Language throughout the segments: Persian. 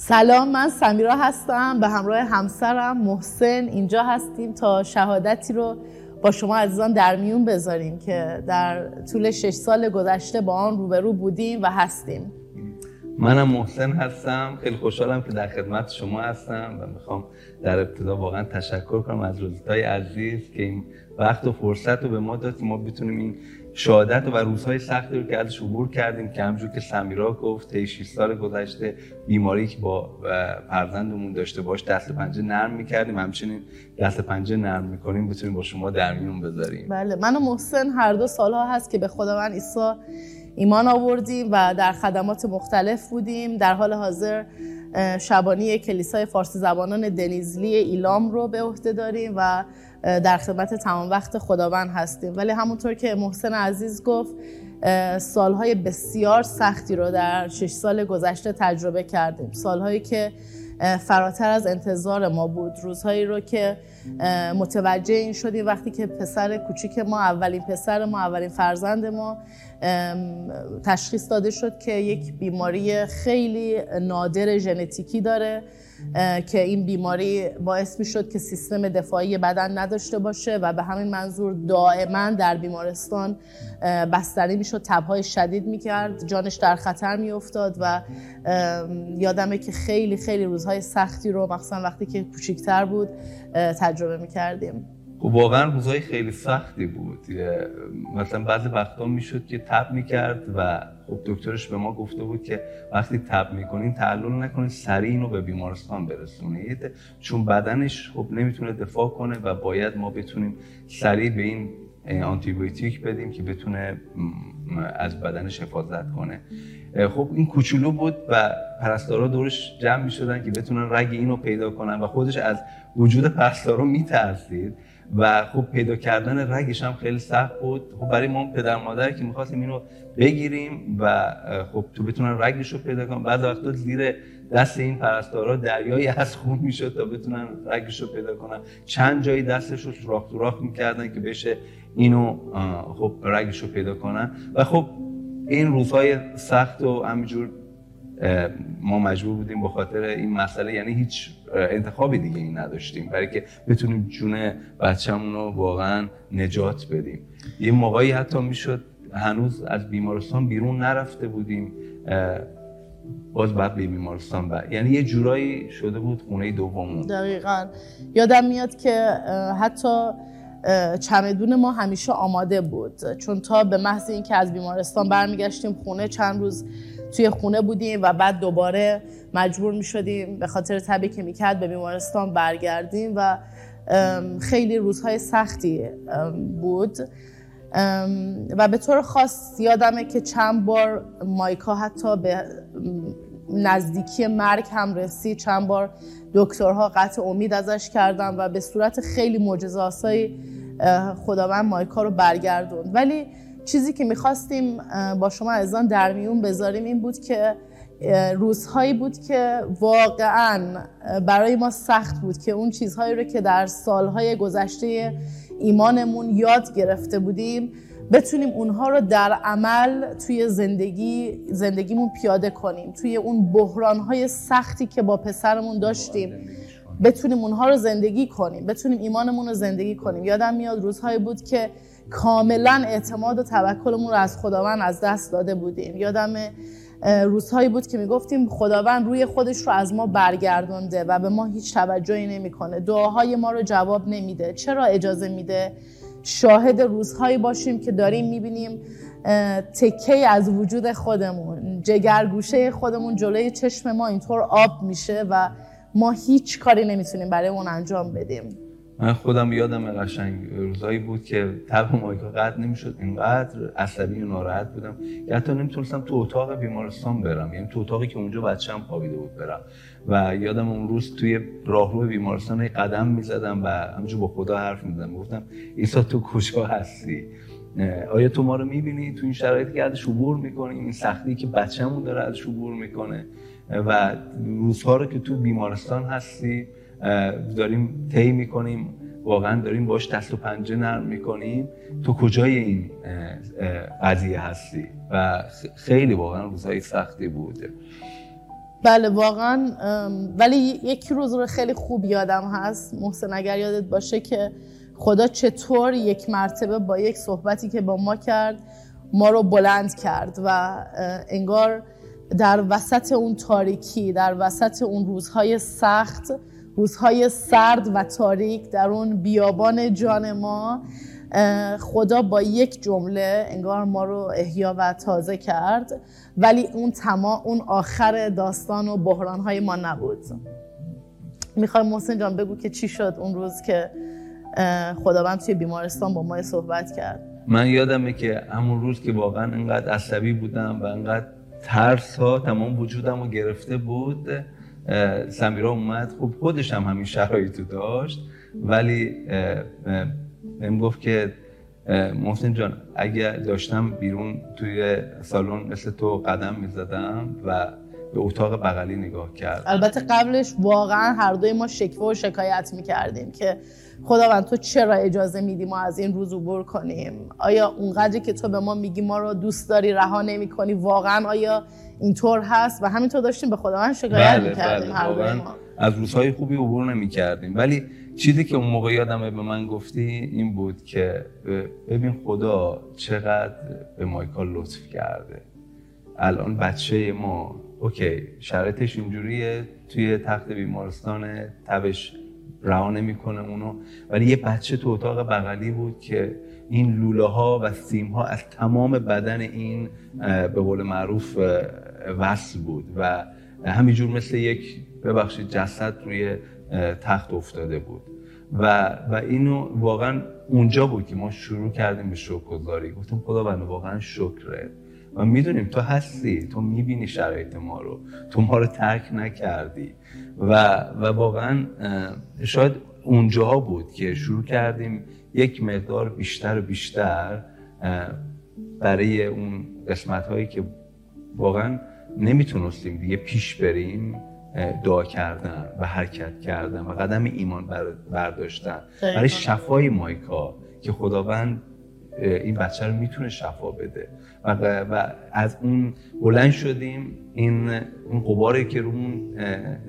سلام من سمیرا هستم به همراه همسرم محسن اینجا هستیم تا شهادتی رو با شما عزیزان در میون بذاریم که در طول شش سال گذشته با آن روبرو بودیم و هستیم. منم محسن هستم خیلی خوشحالم که در خدمت شما هستم و می‌خوام در ابتدا واقعا تشکر کنم از روزتای عزیز که این وقت و فرصت رو به ما داد ما بتونیم این شهادت و روزهای سختی رو که ازش عبور کردیم که همجور که سمیرا گفت طی 6 سال گذشته بیماری که با فرزندمون داشته باش دست پنجه نرم می‌کردیم. همچنین دست پنجه نرم می‌کنیم بتونیم با شما در میون بذاریم. بله من و محسن هر دو سالها هست که به خداوند عیسی ایمان آوردیم و در خدمات مختلف بودیم. در حال حاضر شبانی کلیسای فارسی زبانان دنیزلی ایلام رو به عهده داریم و در خدمت تمام وقت خداوند هستیم. ولی همونطور که محسن عزیز گفت سالهای بسیار سختی رو در شش سال گذشته تجربه کردیم. سالهایی که فراتر از انتظار ما بود. روزهایی رو که متوجه این شدیم وقتی که پسر کوچیک ما اولین پسر ما اولین فرزند ما تشخیص داده شد که یک بیماری خیلی نادر ژنتیکی داره که این بیماری باعث می شد که سیستم دفاعی بدن نداشته باشه و به همین منظور دائما در بیمارستان بستری می شد تبهای شدید می کرد جانش در خطر می افتاد و یادمه که خیلی خیلی روزهای سختی رو مخصوصا وقتی که کوچیکتر بود تجربه می کردیم. خب واقعا روزهای خیلی سختی بود. مثلا بعضی وقتا می‌شد که تب می‌کرد و خب دکترش به ما گفته بود که وقتی تب می‌کنین تعلل نکنین سریع اینو به بیمارستان برسونید چون بدنش خب نمی‌تونه دفاع کنه و باید ما بتونیم سریع به این آنتیبیوتیک بدیم که بتونه از بدنش حفاظت کنه. خب این کوچولو بود و پرستارا دورش جمع می شدن که بتونن رگ اینو پیدا کنن و خودش از وجود پرستارا میترسید. و خب پیدا کردن رگش هم خیلی سخت بود. خب برای ما پدر مادر که می‌خواستیم اینو بگیریم و خب تو بتونن رگش رو پیدا کنن. بعد وقتا زیر دست این پرستارا دریایی از خون می‌شد تا بتونن رگش رو پیدا کنن. چند جایی دستش رو سوراخ سوراخ می‌کردن که بشه اینو خب رگش رو پیدا کنن. و خب این روزهای سخت و همینجور ما مجبور بودیم به خاطر این مسئله یعنی هیچ انتخابی دیگه این نداشتیم برای که بتونیم جون بچه‌مون رو واقعا نجات بدیم. یه موقعی حتی می‌شد هنوز از بیمارستان بیرون نرفته بودیم باز بعد به بیمارستان بعد یعنی یه جورایی شده بود خونه دومون. دقیقا. یادم میاد که حتی چمدون ما همیشه آماده بود. چون تا به محض اینکه از بیمارستان برمیگشتیم خونه چند روز توی خونه بودیم و بعد دوباره مجبور می شدیم به خاطر تبی که می‌کرد به بیمارستان برگردیم و خیلی روزهای سختی بود. و به طور خاص یادمه که چند بار مایکا حتی به نزدیکی مرگ هم رسید. چند بار دکترها قطع امید ازش کردن و به صورت خیلی معجزه‌آسایی خداوند مایکا رو برگردوند. ولی چیزی که می‌خواستیم با شما ازان در میون بذاریم این بود که روزهایی بود که واقعا برای ما سخت بود که اون چیزهایی رو که در سالهای گذشته ایمانمون یاد گرفته بودیم بتونیم اونها رو در عمل توی زندگی زندگیمون پیاده کنیم. توی اون بحرانهای سختی که با پسرمون داشتیم بتونیم اونها رو زندگی کنیم. بتونیم ایمانمون رو زندگی کنیم. یادم میاد روزهایی بود که کاملا اعتماد و توکلمون رو از خداوند از دست داده بودیم. یادم روزهایی بود که می‌گفتیم خداوند روی خودش رو از ما برگردونده و به ما هیچ توجهی نمی‌کنه. دعاهای ما رو جواب نمیده. چرا اجازه میده؟ شاهد روزهایی باشیم که داریم می‌بینیم تکه از وجود خودمون جگرگوشه خودمون جلوی چشم ما اینطور آب میشه و ما هیچ کاری نمی‌تونیم برای اون انجام بدیم. من خودم یادم قشنگ روزایی بود که تب مایکا قطع نمی‌شد اینقدر عصبی و ناراحت بودم که حتی نمی‌تونستم تو اتاق بیمارستان برم. یعنی تو اتاقی که اونجا بچه‌م خوابیده بود برم. و یادم اون روز توی راهرو بیمارستان قدم می‌زدم و همونجور با خدا حرف می‌زدم. گفتم عیسی تو کجا هستی؟ آیا تو ما رو می‌بینی؟ تو این شرایطی که ازش عبور می‌کنیم این سختی که بچه‌مون داره ازش عبور می‌کنه؟ و روزها رو که تو بیمارستان هستی داریم طی می‌کنیم. واقعا داریم باش دست و پنجه نرم می‌کنیم. تو کجای این قضیه هستی؟ و خیلی واقعا روزهای سختی بود بله واقعا ولی یک روز رو خیلی خوب یادم هست. محسن اگر یادت باشه که خدا چطور یک مرتبه با یک صحبتی که با ما کرد ما رو بلند کرد و انگار در وسط اون تاریکی در وسط اون روزهای سخت روزهای سرد و تاریک در اون بیابان جان ما خدا با یک جمله انگار ما رو احیا و تازه کرد ولی اون تما اون آخر داستان و بحران ما نبود. می‌خوای محسن جان بگو که چی شد اون روز که خداوند توی بیمارستان با ما صحبت کرد؟ من یادمه که همون روز که واقعا انقدر عصبی بودم و انقدر ترس ها تمام وجودم رو گرفته بود سمیرا اومد. خب خودش هم همین شرایطو داشت ولی بهم گفت که محسن جان اگه داشتم بیرون توی سالن مثل تو قدم می‌زدم و به اتاق بغلی نگاه کرد البته قبلش واقعا هر دوی ما شکوه و شکایت می‌کردیم که خداوند تو چرا اجازه میدی ما از این روز عبور کنیم؟ آیا اونقدری که تو به ما میگی ما رو دوست داری رها نمی کنی واقعا آیا اینطور هست و همینطور داشتیم به خداوند شکایت بله می‌کردیم بله. ما. از روزهای خوبی عبور نمی کردیم ولی چیزی که اون موقع یادمه به من گفتی این بود که ببین خدا چقدر به مایکال لطف کرده. الان بچه ما اوکی شرایطش اینجوریه توی تخت بیمارستان تبش رها نمی‌کنه اونو. ولی یه بچه تو اتاق بغلی بود که این لوله ها و سیم ها از تمام بدن این به قول معروف وصل بود و همینجور مثل یک ببخشید جسد روی تخت افتاده بود. و و اینو واقعا اونجا بود که ما شروع کردیم به شکرگزاری. گفتم خدا بنده واقعا شکره. و می‌دونیم تو هستی تو می‌بینی شرایط ما رو. تو ما رو ترک نکردی. و و واقعا شاید اونجاها بود که شروع کردیم یک مقدار بیشتر و بیشتر برای اون قسمت هایی که واقعا نمی‌تونستیم دیگه پیش بریم دعا کردن و حرکت کردن و قدم ایمان برداشتن. برای شفای مایکا که خداوند این بچه رو می‌تونه شفا بده. و, و از اون بلند شدیم. این اون قباری که رومون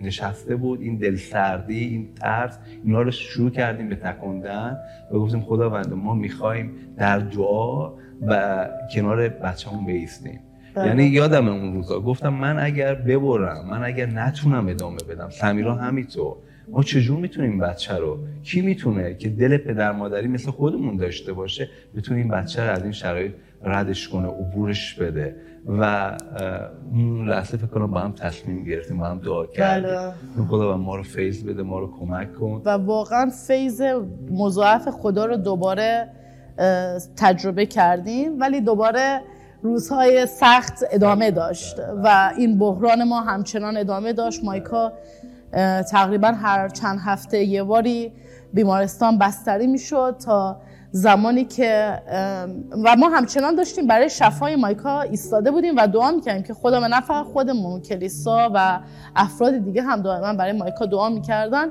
نشسته بود این دلسردی این ترس اینا رو شروع کردیم به تکندن و گفتیم خداوند ما می‌خوایم در دعا و کنار بچه‌مون بیستیم. یعنی یادم اون روزا گفتم من اگر ببرم من اگر نتونم ادامه بدم سمیرا همینطور. ما چجور می‌تونیم بچه رو؟ کی می‌تونه که دل پدر مادری مثل خودمون داشته باشه بتونه این بچه رو از این شرایط ردش کنه عبورش بده؟ و اون لحظه فکر کنم با هم تصمیم گرفتیم با هم دعا کردیم. بله. خدا ما رو فیض بده ما رو کمک کن. و واقعا فیض مضاعف خدا رو دوباره تجربه کردیم. ولی دوباره روزهای سخت ادامه داشت و این بحران ما همچنان ادامه داشت. مایکا تقریبا هر چند هفته یه باری بیمارستان بستری می‌شد تا زمانی که و ما همچنان داشتیم برای شفای مایکا ایستاده بودیم و دعا می‌کردیم که خدا نه فقط خودمون کلیسا و افراد دیگه هم دائما برای مایکا دعا می‌کردن.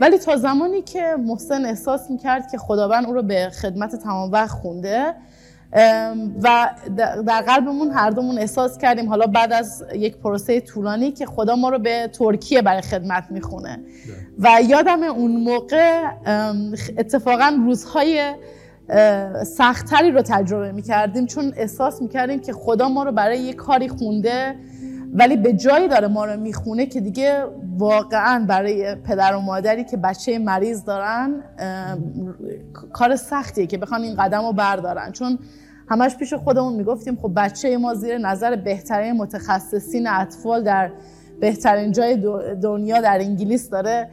ولی تا زمانی که محسن احساس می‌کرد که خداوند او رو به خدمت تمام وقت خونده و در قلبمون هر دومون احساس کردیم. حالا بعد از یک پروسه طولانی که خدا ما رو به ترکیه برای خدمت می‌خونه. و یادم اون موقع اتفاقا روزهای سختتری رو تجربه می‌کردیم. چون احساس می‌کردیم که خدا ما رو برای یک کاری خونده ولی به جایی داره ما رو می‌خونه که دیگه واقعا برای پدر و مادری که بچه مریض دارن کار سختیه که بخوان این قدم رو بردارن. چون همش پیش خودمون می‌گفتیم خب بچه ما زیر نظر بهترین متخصصین اطفال در بهترین جای دنیا در انگلیس داره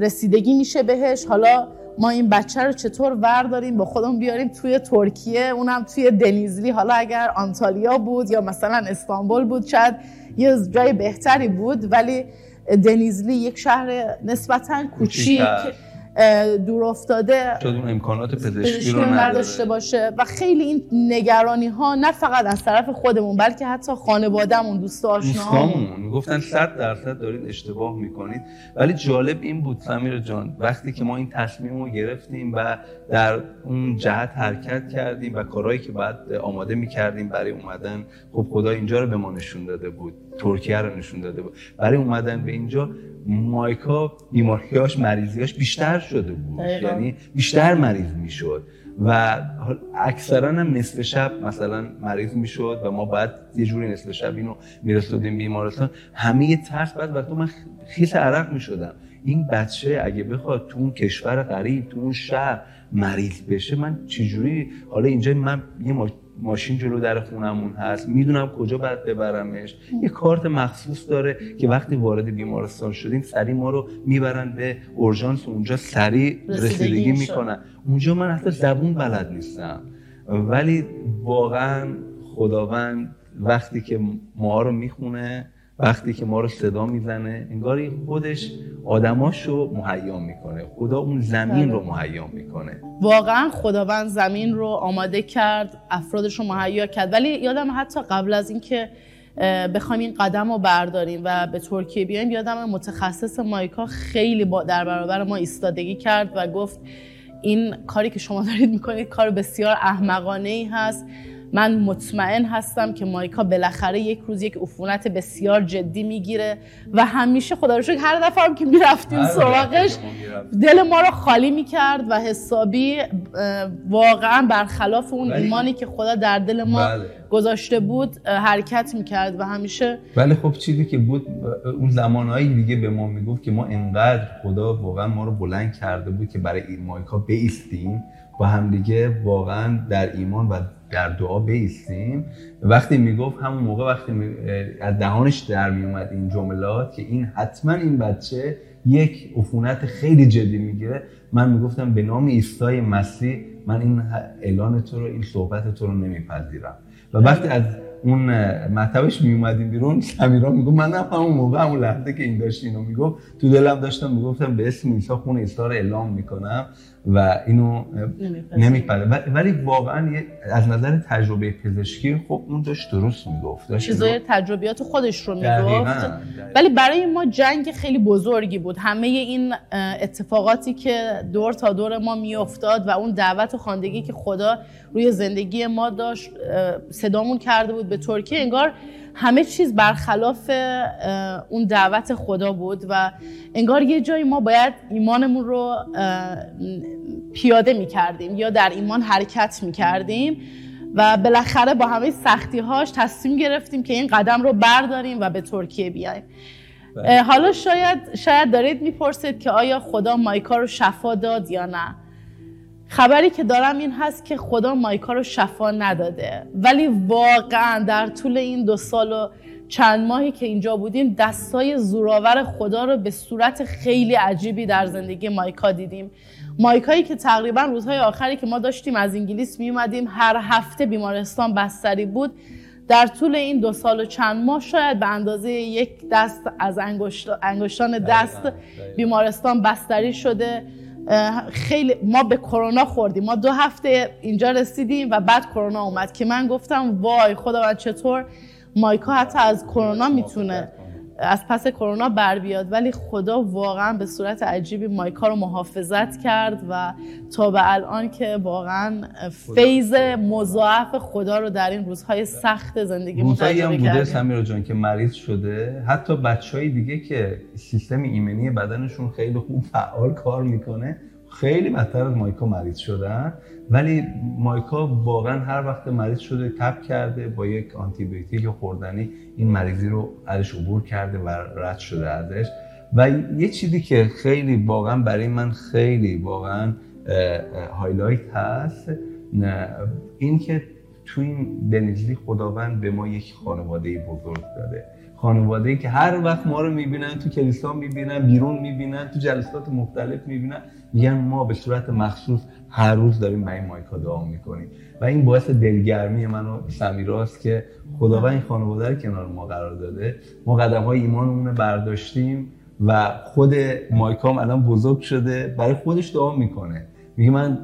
رسیدگی میشه بهش. حالا ما این بچه رو چطور ورداریم با خودمون بیاریم توی ترکیه اونم توی دنیزلی. حالا اگر آنتالیا بود یا مثلا استانبول بود شاید یه جای بهتری بود ولی دنیزلی یک شهر نسبتا کوچیک. دور افتاده شاید اون امکانات پزشکی رو نداشته باشه. و خیلی این نگرانی ها نه فقط از طرف خودمون بلکه حتی خانوادهمون دوست آشناهامون گفتن 100 درصد دارید اشتباه می‌کنید. ولی جالب این بود سمیر جان وقتی که ما این تصمیم رو گرفتیم و در اون جهت حرکت کردیم و کارهایی که بعد آماده می‌کردیم برای اومدن خب خدا اینجا رو به ما نشون داده بود. ترکیه رو نشون داده بود. برای اومدن به اینجا مایکا بیماریاش مریضیاش بیشتر شده بود. یعنی بیشتر مریض می‌شد. و اکثرا هم نصف شب مثلا مریض می‌شد و ما بعد یه جوری نصف شب اینو میرسودیم بیمارستان. همه ترس بعد وقتی من خیس عرق می‌شدم. این بچه اگه بخواد تو اون کشور غریب تو اون شهر مریض بشه من چجوری؟ حالا اینجا من یه ماشین جلو در خونمون هست می‌دونم کجا باید ببرمش. یه کارت مخصوص داره که وقتی وارد بیمارستان شدیم سریع ما رو می‌برن به اورژانس اونجا سریع رسیدگی می‌کنن. اونجا من حتی زبون بلد نیستم. ولی واقعا خداوند وقتی که ما رو می‌خونه وقتی که ما رو صدا می‌زنه انگاری خودش آدماشو مهیا می‌کنه. خدا اون زمین رو بله. مهیا می‌کنه. واقعا خداوند زمین رو آماده کرد افرادش رو مهیا کرد. ولی یادم حتی قبل از اینکه بخوایم این قدم رو برداریم و به ترکیه بیایم یادم متخصص مایکا خیلی با در برابر ما ایستادگی کرد و گفت این کاری که شما دارید می‌کنید کار بسیار احمقانه ای هست. من مطمئن هستم که مایکا بالاخره یک روز یک عفونت بسیار جدی می‌گیره و همیشه خدا رو شکر هر دفعه هم که می‌رفتیم سراغش دل ما رو خالی می‌کرد و حسابی واقعا برخلاف اون ایمانی که خدا در دل ما بله. گذاشته بود حرکت می‌کرد و همیشه ولی خب چیزی که بود اون زمانهایی دیگه به ما می‌گفت که ما انقدر خدا واقعا ما رو بلند کرده بود که برای این مایکا بیستیم با همدیگه واقعا در ایمان و در دعا بیستیم. وقتی می‌گفت همون موقع وقتی از دهانش در میومد این جملات که این حتما این بچه یک عفونت خیلی جدی می‌گیره من می‌گفتم به نام عیسی مسیح من این اعلان تو رو این صحبت تو رو نمیپذیرم. و وقتی از اون مطبش می اومدیم بیرون سمیرا میگو من هم همون موقع همون لحظه که این داشت اینو میگو تو دلم داشتم می‌گفتم به اسم عیسی خون عیسی رو اعلام می‌کنم و اینو نمیپره ولی واقعا از نظر تجربه پزشکی خب اون داشت درست می‌گفت. چیزای تجربیات خودش رو می‌گفت. ولی برای ما جنگ خیلی بزرگی بود. همه این اتفاقاتی که دور تا دور ما میافتاد و اون دعوت و خواندگی که خدا روی زندگی ما داشت صدامون کرده بود. به ترکیه انگار همه چیز برخلاف اون دعوت خدا بود و انگار یه جایی ما باید ایمانمون رو پیاده می کردیم یا در ایمان حرکت می کردیم و بالاخره با همه سختی هاش تصمیم گرفتیم که این قدم رو برداریم و به ترکیه بیایم بله. حالا شاید شاید دارید می‌پرسید که آیا خدا مایکا رو شفا داد یا نه خبری که دارم این هست که خدا مایکا رو شفا نداده. ولی واقعا در طول این دو سال و چند ماهی که اینجا بودیم دستای زوراور خدا رو به صورت خیلی عجیبی در زندگی مایکا دیدیم. مایکایی که تقریبا روزهای آخری که ما داشتیم از انگلیس می اومدیم هر هفته بیمارستان بستری بود. در طول این دو سال و چند ماه شاید به اندازه یک دست از انگشتان دست بیمارستان بستری شده. خیلی ما به کرونا خوردیم. ما دو هفته اینجا رسیدیم و بعد کرونا اومد که من گفتم وای خدا چطور مایکا حتی از کرونا می‌تونه از پس کرونا بر بیاد. ولی خدا واقعا به صورت عجیبی مایکا رو محافظت کرد و تا به الان که واقعا فیض مضاعف خدا رو در این روزهای سخت زندگی روزایی هم بوده سمیرا جان که مریض شده. حتی بچه های دیگه که سیستم ایمنی بدنشون خیلی خوب فعال کار می‌کنه خیلی بدتر از مایکا مریض شدن. ولی مایکا واقعا هر وقت مریض شده تب کرده با یک آنتی خوردنی این مریضی رو ازش عبور کرده و رد شده ازش. و یه چیزی که خیلی واقعا برای من خیلی واقعا هایلایت هست این که تو این بنزلی خداوند به ما یک خانواده بزرگ داده. خانواده که هر وقت ما رو می‌بینن تو کلیسا می‌بینن بیرون می‌بینن تو جلسات مختلف می‌بینن میگن ما به صورت مخصوص هر روز داریم به این مایکا دعا می‌کنیم. و این باعث دلگرمی من و سمیراست که خداوند این خانواده رو کنار ما قرار داده. ما قدم های ایمانمون برداشتیم و خود مایکام الان بزرگ شده برای خودش دعا می‌کنه. میگه من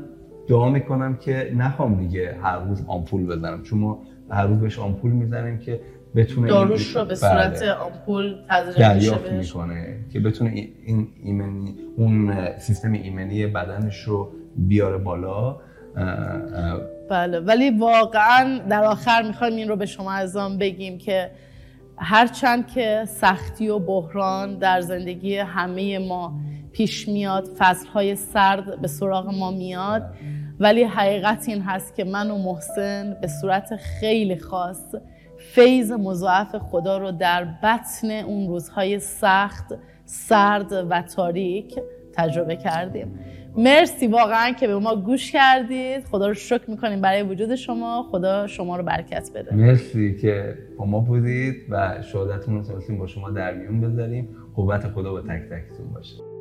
دعا می‌کنم که نخوام دیگه هر روز آمپول بزنم چون ما هر روز بهش آمپول می‌زنیم که بتونه داروش رو به صورت بله. آمپول دریافت می‌کنه که بتونه این ایمنی اون سیستم ایمنی بدنش رو بیاره بالا. بله ولی واقعا در آخر می‌خوایم این رو به شما ازام بگیم که هرچند که سختی و بحران در زندگی همه ما پیش میاد فصلهای سرد به سراغ ما میاد ولی حقیقت این هست که من و محسن به صورت خیلی خاص فیض مضاعف خدا رو در بطن اون روزهای سخت سرد و تاریک تجربه کردیم. مرسی واقعا که به ما گوش کردید. خدا رو شکر می‌کنیم برای وجود شما. خدا شما رو برکت بده. مرسی که با ما بودید و شهادتتون رو با شما در میون بذاریم. قوت خدا با تک تکتون باشه.